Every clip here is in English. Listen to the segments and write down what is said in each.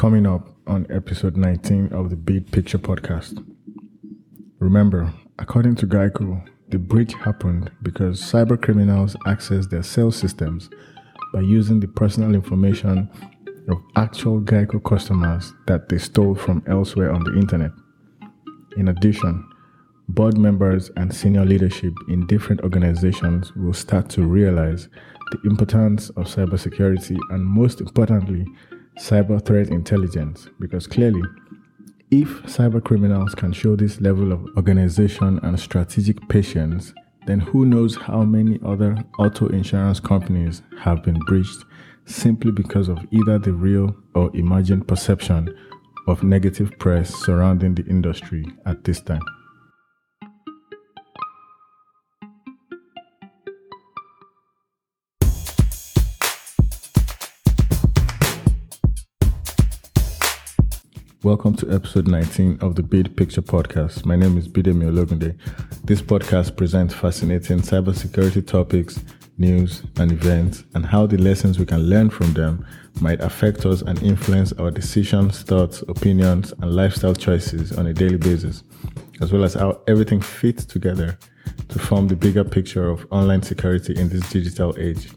coming up on episode 19 of the Bid Picture podcast. Remember, according to Geico, the breach happened because cyber criminals accessed their sales systems by using the personal information of actual Geico customers that they stole from elsewhere on the internet. In addition, board members and senior leadership in different organizations will start to realize the importance of cybersecurity and, most importantly, cyber threat intelligence because clearly, if cyber criminals can show this level of organization and strategic patience, then who knows how many other auto insurance companies have been breached simply because of either the real or imagined perception of negative press surrounding the industry at this time. Welcome to episode 19 of the Bid Picture Podcast. My name is Bidemi Ologunde. This podcast presents fascinating cybersecurity topics, news, and events, and how the lessons we can learn from them might affect us and influence our decisions, thoughts, opinions, and lifestyle choices on a daily basis, as well as how everything fits together to form the bigger picture of online security in this digital age.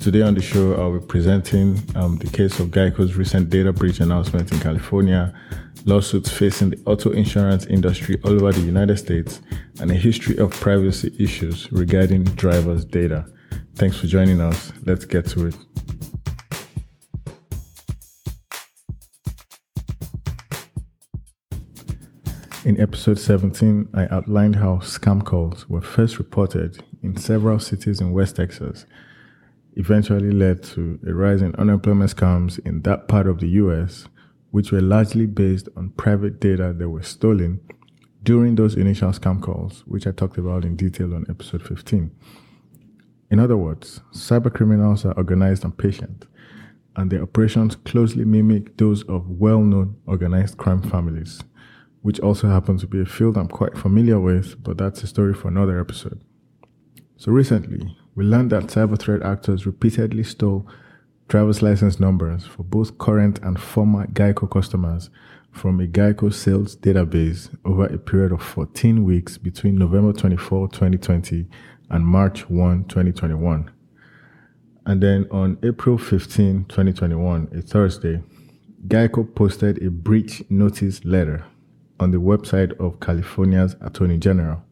Today on the show, I'll be presenting um, the case of Geico's recent data breach announcement in California, lawsuits facing the auto insurance industry all over the United States, and a history of privacy issues regarding drivers' data. Thanks for joining us. Let's get to it. In episode 17, I outlined how scam calls were first reported in several cities in West Texas eventually led to a rise in unemployment scams in that part of the US, which were largely based on private data that were stolen during those initial scam calls, which I talked about in detail on episode 15. In other words, cybercriminals are organized and patient, and their operations closely mimic those of well known organized crime families, which also happen to be a field I'm quite familiar with, but that's a story for another episode. So recently, we learned that cyber threat actors repeatedly stole driver's license numbers for both current and former Geico customers from a Geico sales database over a period of 14 weeks between November 24, 2020 and March 1, 2021. And then on April 15, 2021, a Thursday, Geico posted a breach notice letter on the website of California's Attorney General.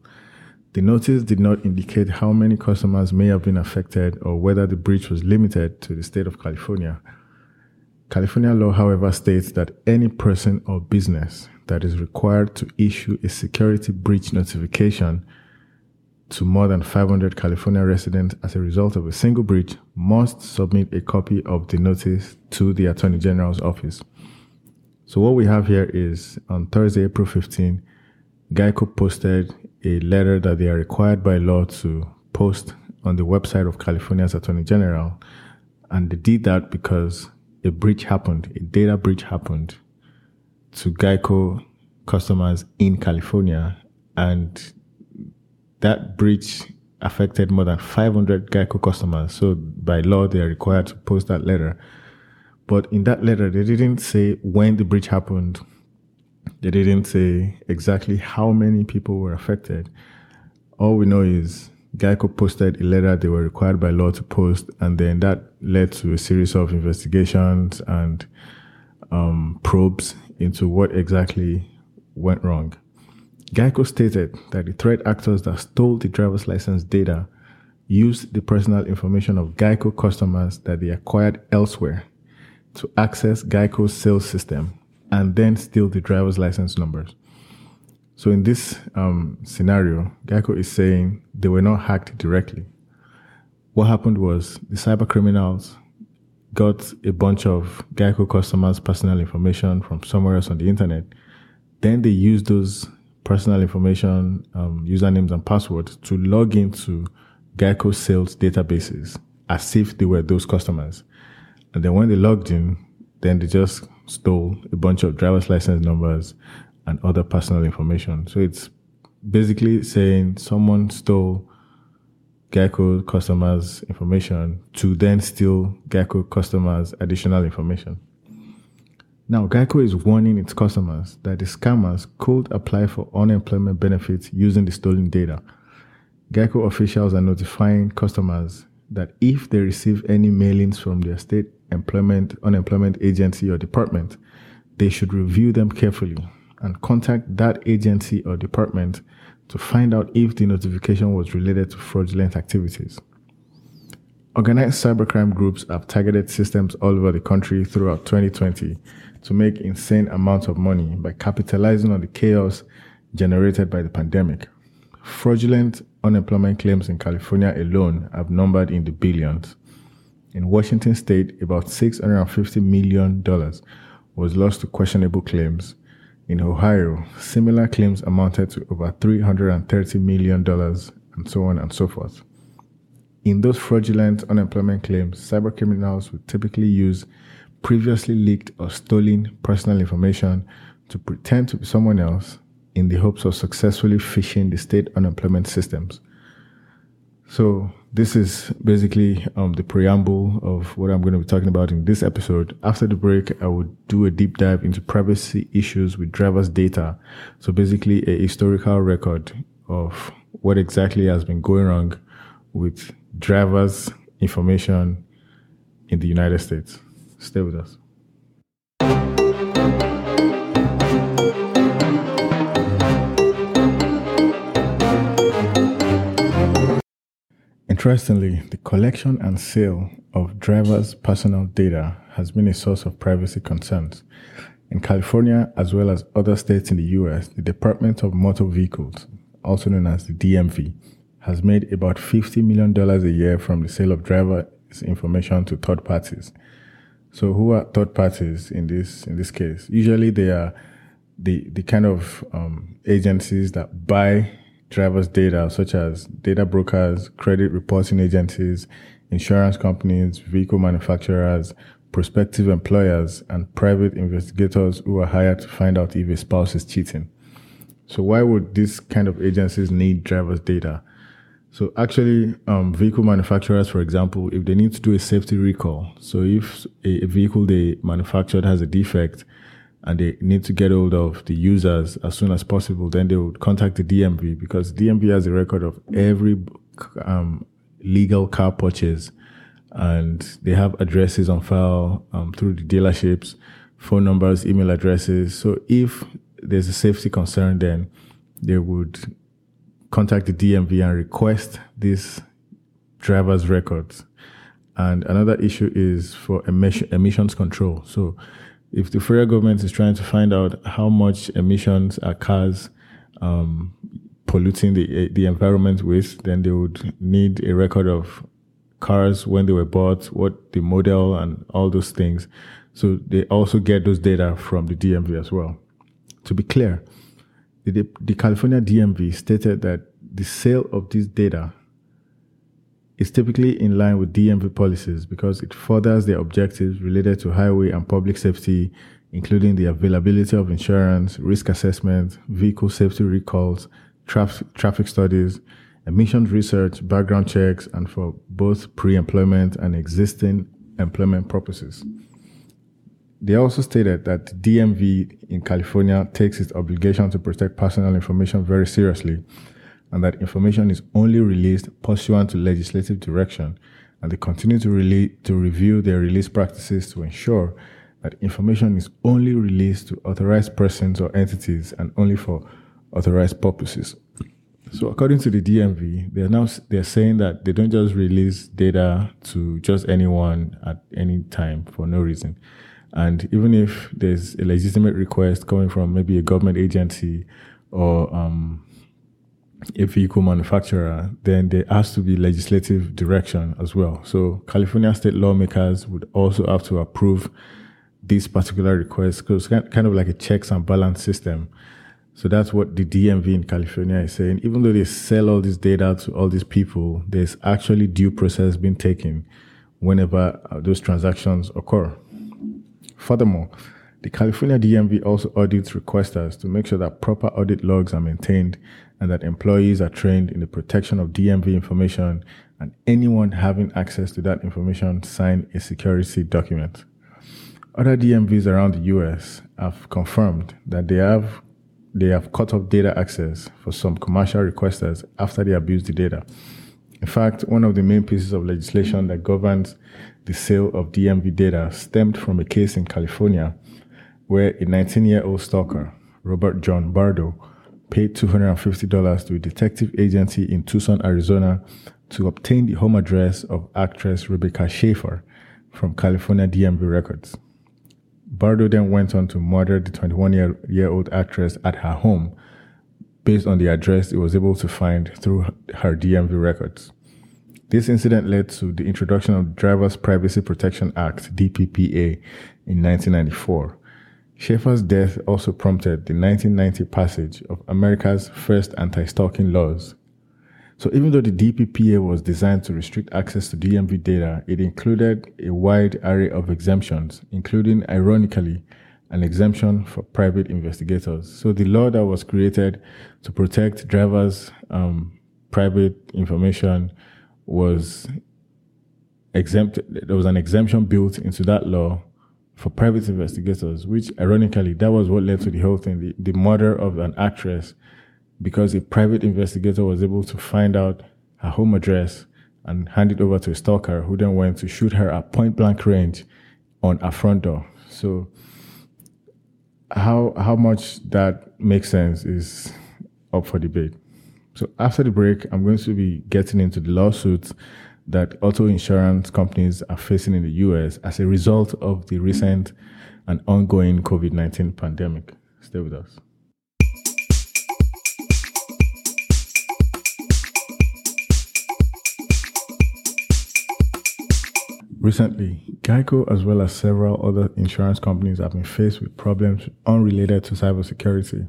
The notice did not indicate how many customers may have been affected or whether the breach was limited to the state of California. California law, however, states that any person or business that is required to issue a security breach notification to more than 500 California residents as a result of a single breach must submit a copy of the notice to the Attorney General's office. So, what we have here is on Thursday, April 15, Geico posted a letter that they are required by law to post on the website of California's Attorney General. And they did that because a breach happened, a data breach happened to Geico customers in California. And that breach affected more than 500 Geico customers. So by law, they are required to post that letter. But in that letter, they didn't say when the breach happened, they didn't say exactly how many people were affected. All we know is Geico posted a letter they were required by law to post, and then that led to a series of investigations and um, probes into what exactly went wrong. Geico stated that the threat actors that stole the driver's license data used the personal information of Geico customers that they acquired elsewhere to access Geico's sales system and then steal the driver's license numbers. So in this um, scenario, Geico is saying they were not hacked directly. What happened was the cyber criminals got a bunch of Geico customers' personal information from somewhere else on the internet. Then they used those personal information, um, usernames and passwords to log into Geico sales databases as if they were those customers. And then when they logged in, then they just stole a bunch of driver's license numbers and other personal information. So it's basically saying someone stole Geico customers' information to then steal Geico customers' additional information. Now, Geico is warning its customers that the scammers could apply for unemployment benefits using the stolen data. Geico officials are notifying customers that if they receive any mailings from their state employment unemployment agency or department, they should review them carefully and contact that agency or department to find out if the notification was related to fraudulent activities. Organized cybercrime groups have targeted systems all over the country throughout 2020 to make insane amounts of money by capitalizing on the chaos generated by the pandemic. Fraudulent unemployment claims in California alone have numbered in the billions. In Washington state, about $650 million was lost to questionable claims. In Ohio, similar claims amounted to over $330 million, and so on and so forth. In those fraudulent unemployment claims, cybercriminals would typically use previously leaked or stolen personal information to pretend to be someone else in the hopes of successfully phishing the state unemployment systems. So, this is basically um, the preamble of what I'm going to be talking about in this episode. After the break, I will do a deep dive into privacy issues with driver's data. So, basically, a historical record of what exactly has been going wrong with drivers' information in the United States. Stay with us. Interestingly, the collection and sale of drivers' personal data has been a source of privacy concerns. In California, as well as other states in the US, the Department of Motor Vehicles, also known as the DMV, has made about $50 million a year from the sale of drivers' information to third parties. So, who are third parties in this in this case? Usually, they are the the kind of um, agencies that buy drivers' data, such as data brokers, credit reporting agencies, insurance companies, vehicle manufacturers, prospective employers, and private investigators who are hired to find out if a spouse is cheating. So, why would these kind of agencies need drivers' data? So, actually, um, vehicle manufacturers, for example, if they need to do a safety recall, so if a, a vehicle they manufactured has a defect, and they need to get hold of the users as soon as possible, then they would contact the DMV because DMV has a record of every um, legal car purchase and they have addresses on file um, through the dealerships, phone numbers, email addresses. So if there's a safety concern, then they would contact the DMV and request these driver's records. And another issue is for emission, emissions control. So if the federal government is trying to find out how much emissions are cars um, polluting the the environment with, then they would need a record of cars when they were bought, what the model, and all those things. So they also get those data from the DMV as well. To be clear, the, the California DMV stated that the sale of this data is typically in line with DMV policies because it furthers their objectives related to highway and public safety, including the availability of insurance, risk assessment, vehicle safety recalls, traf- traffic studies, emissions research, background checks, and for both pre employment and existing employment purposes. They also stated that DMV in California takes its obligation to protect personal information very seriously and that information is only released pursuant to legislative direction, and they continue to, to review their release practices to ensure that information is only released to authorized persons or entities and only for authorized purposes. So, according to the DMV, they're now they're saying that they don't just release data to just anyone at any time for no reason. And even if there's a legitimate request coming from maybe a government agency or um, a vehicle manufacturer, then there has to be legislative direction as well. So California state lawmakers would also have to approve this particular request because it's kind of like a checks and balance system. So that's what the DMV in California is saying. Even though they sell all this data to all these people, there's actually due process being taken whenever uh, those transactions occur. Furthermore, the California DMV also audits requesters to make sure that proper audit logs are maintained and that employees are trained in the protection of DMV information and anyone having access to that information sign a security document. Other DMVs around the US have confirmed that they have they have cut off data access for some commercial requesters after they abuse the data. In fact, one of the main pieces of legislation that governs the sale of DMV data stemmed from a case in California where a 19 year old stalker, Robert John Bardo, paid $250 to a detective agency in Tucson, Arizona to obtain the home address of actress Rebecca Schaeffer from California DMV records. Bardo then went on to murder the 21 year, year old actress at her home based on the address it was able to find through her DMV records. This incident led to the introduction of the Driver's Privacy Protection Act, DPPA, in 1994. Schaeffer's death also prompted the 1990 passage of America's first anti stalking laws. So, even though the DPPA was designed to restrict access to DMV data, it included a wide array of exemptions, including, ironically, an exemption for private investigators. So, the law that was created to protect drivers' um, private information was exempt. There was an exemption built into that law for private investigators, which ironically, that was what led to the whole thing. The, the murder of an actress because a private investigator was able to find out her home address and hand it over to a stalker who then went to shoot her at point blank range on a front door. So how how much that makes sense is up for debate. So after the break, I'm going to be getting into the lawsuits that auto insurance companies are facing in the US as a result of the recent and ongoing COVID 19 pandemic. Stay with us. Recently, Geico, as well as several other insurance companies, have been faced with problems unrelated to cybersecurity.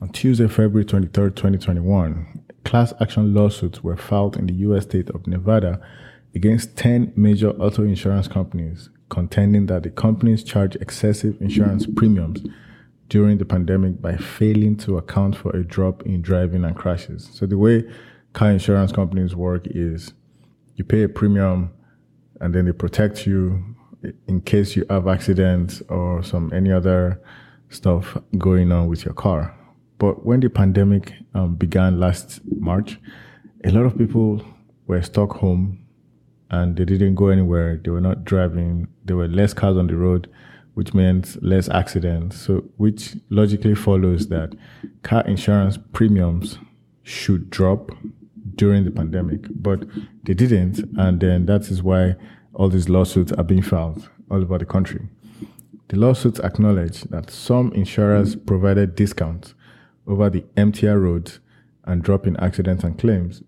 On Tuesday, February 23, 2021, class action lawsuits were filed in the U.S. state of Nevada against 10 major auto insurance companies, contending that the companies charge excessive insurance premiums during the pandemic by failing to account for a drop in driving and crashes. So, the way car insurance companies work is you pay a premium and then they protect you in case you have accidents or some any other stuff going on with your car. But when the pandemic um, began last March, a lot of people were stuck home and they didn't go anywhere. They were not driving. There were less cars on the road, which meant less accidents. So, which logically follows that car insurance premiums should drop during the pandemic, but they didn't. And then that is why all these lawsuits are being filed all over the country. The lawsuits acknowledge that some insurers provided discounts over the emptier roads and drop in accidents and claims.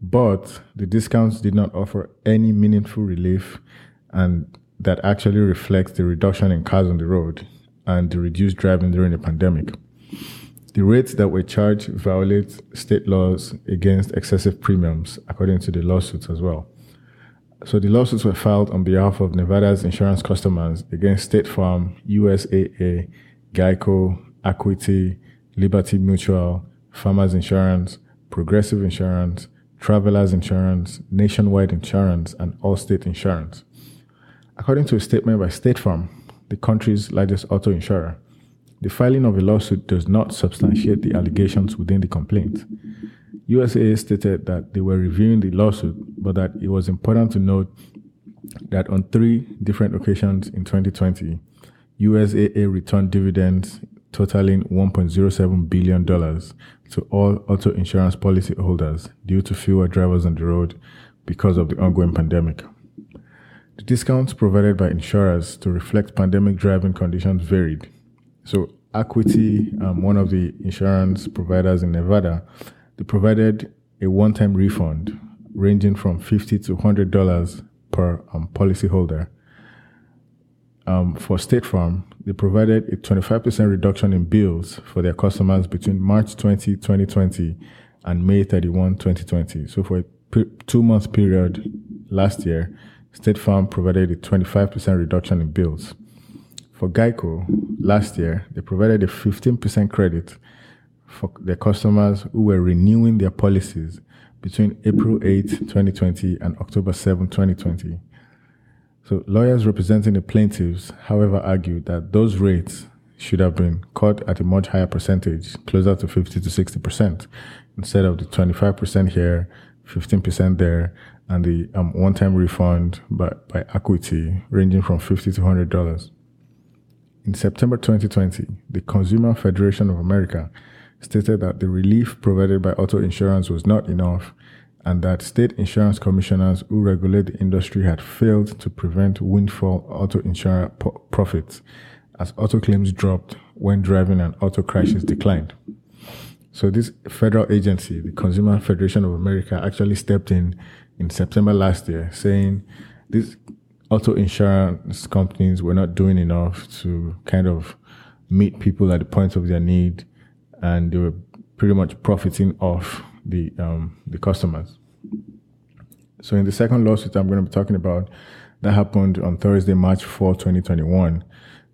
But the discounts did not offer any meaningful relief and that actually reflects the reduction in cars on the road and the reduced driving during the pandemic. The rates that were charged violate state laws against excessive premiums, according to the lawsuits as well. So the lawsuits were filed on behalf of Nevada's insurance customers against State Farm, USAA, Geico, Acuity, Liberty Mutual, Farmers Insurance, Progressive Insurance, Travelers Insurance, Nationwide Insurance, and Allstate Insurance. According to a statement by State Farm, the country's largest auto insurer, the filing of a lawsuit does not substantiate the allegations within the complaint. USAA stated that they were reviewing the lawsuit, but that it was important to note that on three different occasions in 2020, USAA returned dividends totaling $1.07 billion to all auto insurance policyholders due to fewer drivers on the road because of the ongoing pandemic. The discounts provided by insurers to reflect pandemic driving conditions varied. So, Acuity, um, one of the insurance providers in Nevada, they provided a one-time refund ranging from 50 to $100 per um, policyholder um, for State Farm, they provided a 25% reduction in bills for their customers between March 20, 2020 and May 31, 2020. So for a two month period last year, State Farm provided a 25% reduction in bills. For Geico, last year, they provided a 15% credit for their customers who were renewing their policies between April 8, 2020 and October 7, 2020. So, lawyers representing the plaintiffs, however, argued that those rates should have been cut at a much higher percentage, closer to 50 to 60%, instead of the 25% here, 15% there, and the um, one time refund by, by Acuity ranging from 50 to $100. In September 2020, the Consumer Federation of America stated that the relief provided by auto insurance was not enough and that state insurance commissioners who regulate the industry had failed to prevent windfall auto insurance po- profits as auto claims dropped when driving and auto crashes declined. So this federal agency, the Consumer Federation of America, actually stepped in in September last year saying these auto insurance companies were not doing enough to kind of meet people at the point of their need and they were pretty much profiting off the um, the customers. So in the second lawsuit I'm going to be talking about, that happened on Thursday, March 4, 2021.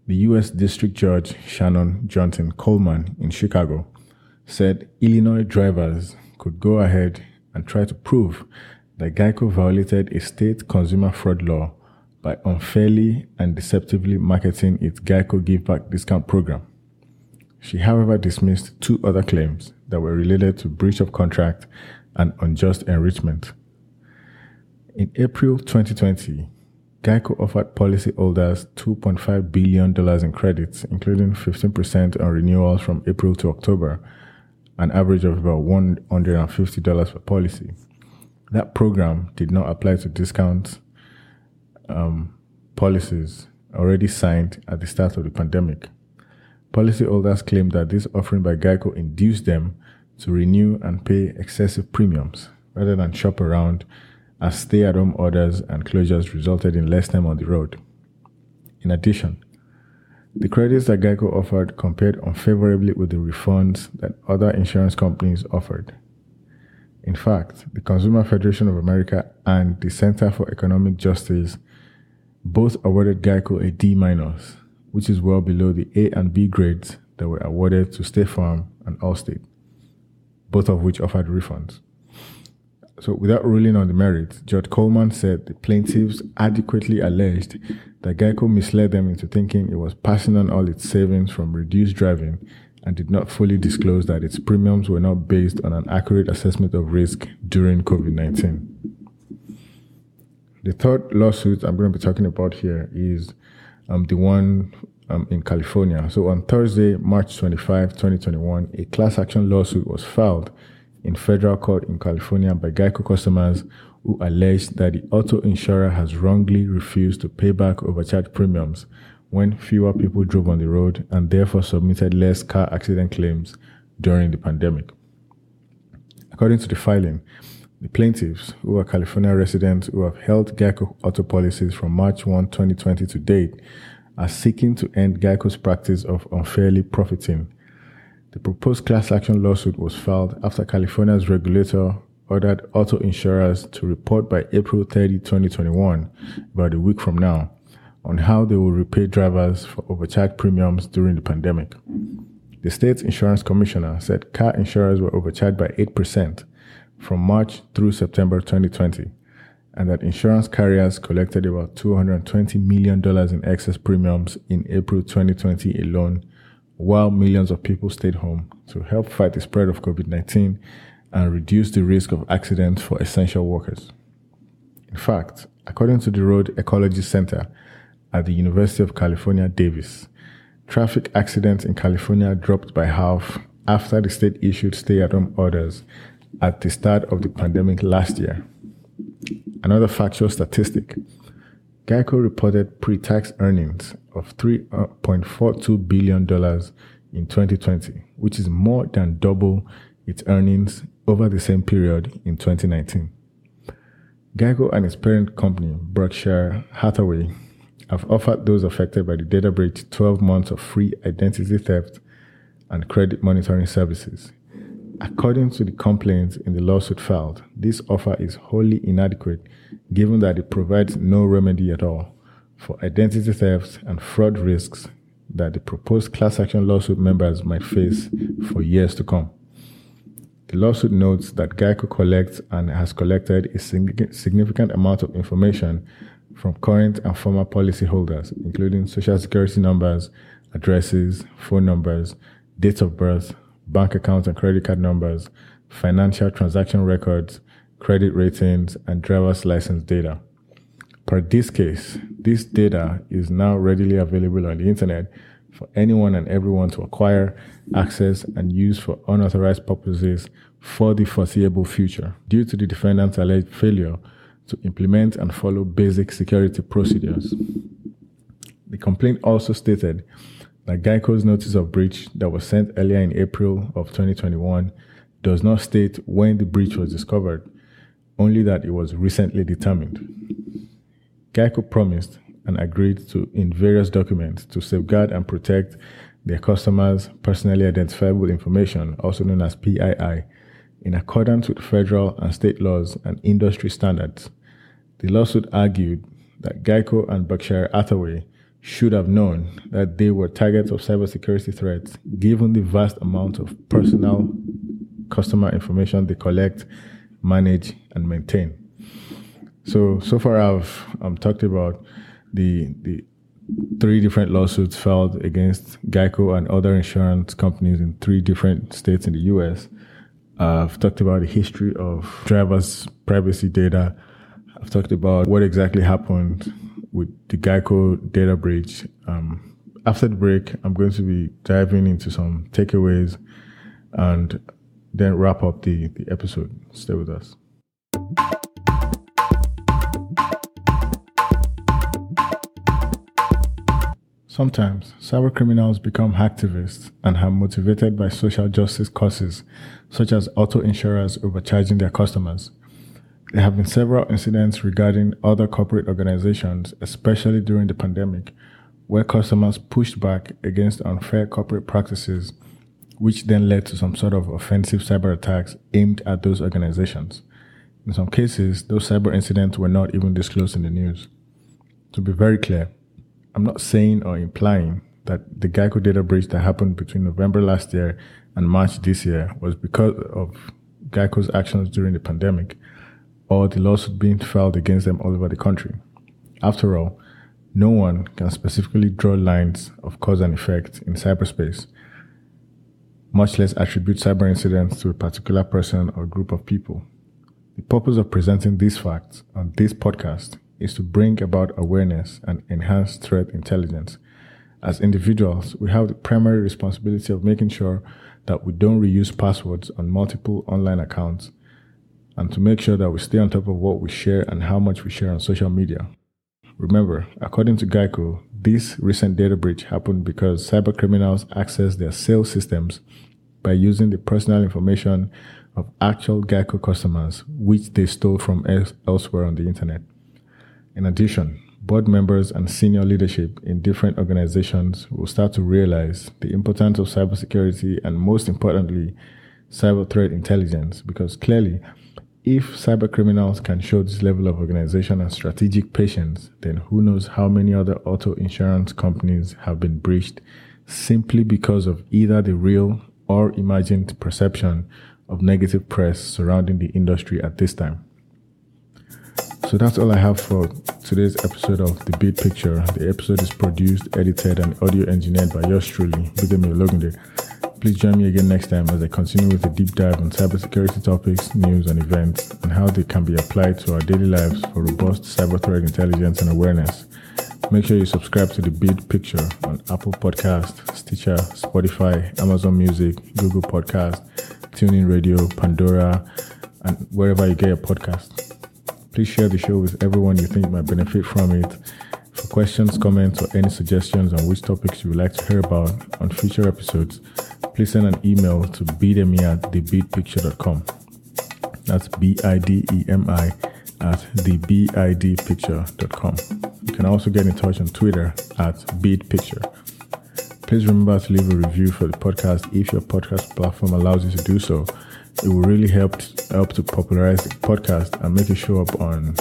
The U.S. District Judge Sharon Johnson Coleman in Chicago said Illinois drivers could go ahead and try to prove that Geico violated a state consumer fraud law by unfairly and deceptively marketing its Geico Give Back discount program. She, however, dismissed two other claims that were related to breach of contract and unjust enrichment. In April 2020, Geico offered policyholders $2.5 billion in credits, including 15% on renewals from April to October, an average of about $150 per policy. That program did not apply to discount um, policies already signed at the start of the pandemic. Policyholders claimed that this offering by Geico induced them to renew and pay excessive premiums rather than shop around as stay at home orders and closures resulted in less time on the road. In addition, the credits that Geico offered compared unfavorably with the refunds that other insurance companies offered. In fact, the Consumer Federation of America and the Center for Economic Justice both awarded Geico a D minus, which is well below the A and B grades that were awarded to State Farm and Allstate both of which offered refunds. So, without ruling on the merits, Judge Coleman said the plaintiffs adequately alleged that Geico misled them into thinking it was passing on all its savings from reduced driving and did not fully disclose that its premiums were not based on an accurate assessment of risk during COVID 19. The third lawsuit I'm going to be talking about here is um, the one um, in California. So on Thursday, March 25, 2021, a class action lawsuit was filed in federal court in California by Geico customers who alleged that the auto insurer has wrongly refused to pay back overcharged premiums when fewer people drove on the road and therefore submitted less car accident claims during the pandemic. According to the filing, the plaintiffs, who are California residents who have held Geico auto policies from March 1, 2020 to date, are seeking to end Geico's practice of unfairly profiting. The proposed class action lawsuit was filed after California's regulator ordered auto insurers to report by April 30, 2021, about a week from now, on how they will repay drivers for overcharged premiums during the pandemic. The state's insurance commissioner said car insurers were overcharged by 8% from March through September 2020 and that insurance carriers collected about $220 million in excess premiums in April 2020 alone, while millions of people stayed home to help fight the spread of COVID 19 and reduce the risk of accidents for essential workers. In fact, according to the Road Ecology Center at the University of California, Davis, traffic accidents in California dropped by half after the state issued stay at home orders at the start of the pandemic last year. Another factual statistic Geico reported pre tax earnings of $3.42 billion in 2020, which is more than double its earnings over the same period in 2019. Geico and its parent company, Berkshire Hathaway, have offered those affected by the data breach 12 months of free identity theft and credit monitoring services, According to the complaints in the lawsuit filed, this offer is wholly inadequate given that it provides no remedy at all for identity theft and fraud risks that the proposed class action lawsuit members might face for years to come. The lawsuit notes that Geico collects and has collected a significant amount of information from current and former policyholders, including social security numbers, addresses, phone numbers, dates of birth, bank accounts and credit card numbers, financial transaction records, credit ratings, and driver's license data. Per this case, this data is now readily available on the internet for anyone and everyone to acquire, access, and use for unauthorized purposes for the foreseeable future due to the defendant's alleged failure to implement and follow basic security procedures. The complaint also stated Geico's notice of breach that was sent earlier in April of 2021 does not state when the breach was discovered, only that it was recently determined. Geico promised and agreed to in various documents to safeguard and protect their customers' personally identifiable information, also known as PII, in accordance with federal and state laws and industry standards. The lawsuit argued that Geico and Berkshire Hathaway should have known that they were targets of cybersecurity threats given the vast amount of personal customer information they collect, manage, and maintain. So so far I've um, talked about the the three different lawsuits filed against Geico and other insurance companies in three different states in the US. I've talked about the history of drivers' privacy data. I've talked about what exactly happened with the Geico data breach. Um, after the break, I'm going to be diving into some takeaways and then wrap up the, the episode. Stay with us. Sometimes cyber criminals become hacktivists and are motivated by social justice causes, such as auto insurers overcharging their customers. There have been several incidents regarding other corporate organizations, especially during the pandemic, where customers pushed back against unfair corporate practices, which then led to some sort of offensive cyber attacks aimed at those organizations. In some cases, those cyber incidents were not even disclosed in the news. To be very clear, I'm not saying or implying that the Geico data breach that happened between November last year and March this year was because of Geico's actions during the pandemic or the lawsuit being filed against them all over the country. After all, no one can specifically draw lines of cause and effect in cyberspace, much less attribute cyber incidents to a particular person or group of people. The purpose of presenting these facts on this podcast is to bring about awareness and enhance threat intelligence. As individuals, we have the primary responsibility of making sure that we don't reuse passwords on multiple online accounts and to make sure that we stay on top of what we share and how much we share on social media. Remember, according to Geico, this recent data breach happened because cybercriminals accessed their sales systems by using the personal information of actual Geico customers, which they stole from elsewhere on the internet. In addition, board members and senior leadership in different organizations will start to realize the importance of cybersecurity and, most importantly, cyber threat intelligence because clearly, if cyber criminals can show this level of organization and strategic patience, then who knows how many other auto insurance companies have been breached simply because of either the real or imagined perception of negative press surrounding the industry at this time. So that's all I have for today's episode of The Bid Picture. The episode is produced, edited, and audio engineered by yours truly, Bidemi Ologunde. Please join me again next time as I continue with a deep dive on cybersecurity topics, news, and events, and how they can be applied to our daily lives for robust cyber threat intelligence and awareness. Make sure you subscribe to The Bid Picture on Apple Podcast, Stitcher, Spotify, Amazon Music, Google Podcast, TuneIn Radio, Pandora, and wherever you get your podcast. Please share the show with everyone you think might benefit from it. For questions, comments, or any suggestions on which topics you would like to hear about on future episodes, please send an email to bidemi at thebidpicture.com. That's B I D E M I at thebidpicture.com. You can also get in touch on Twitter at bidpicture. Please remember to leave a review for the podcast if your podcast platform allows you to do so it will really help help to popularize the podcast and make it show up on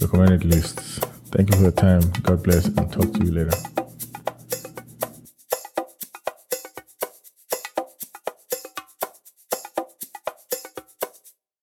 recommended lists. Thank you for your time. God bless and talk to you later.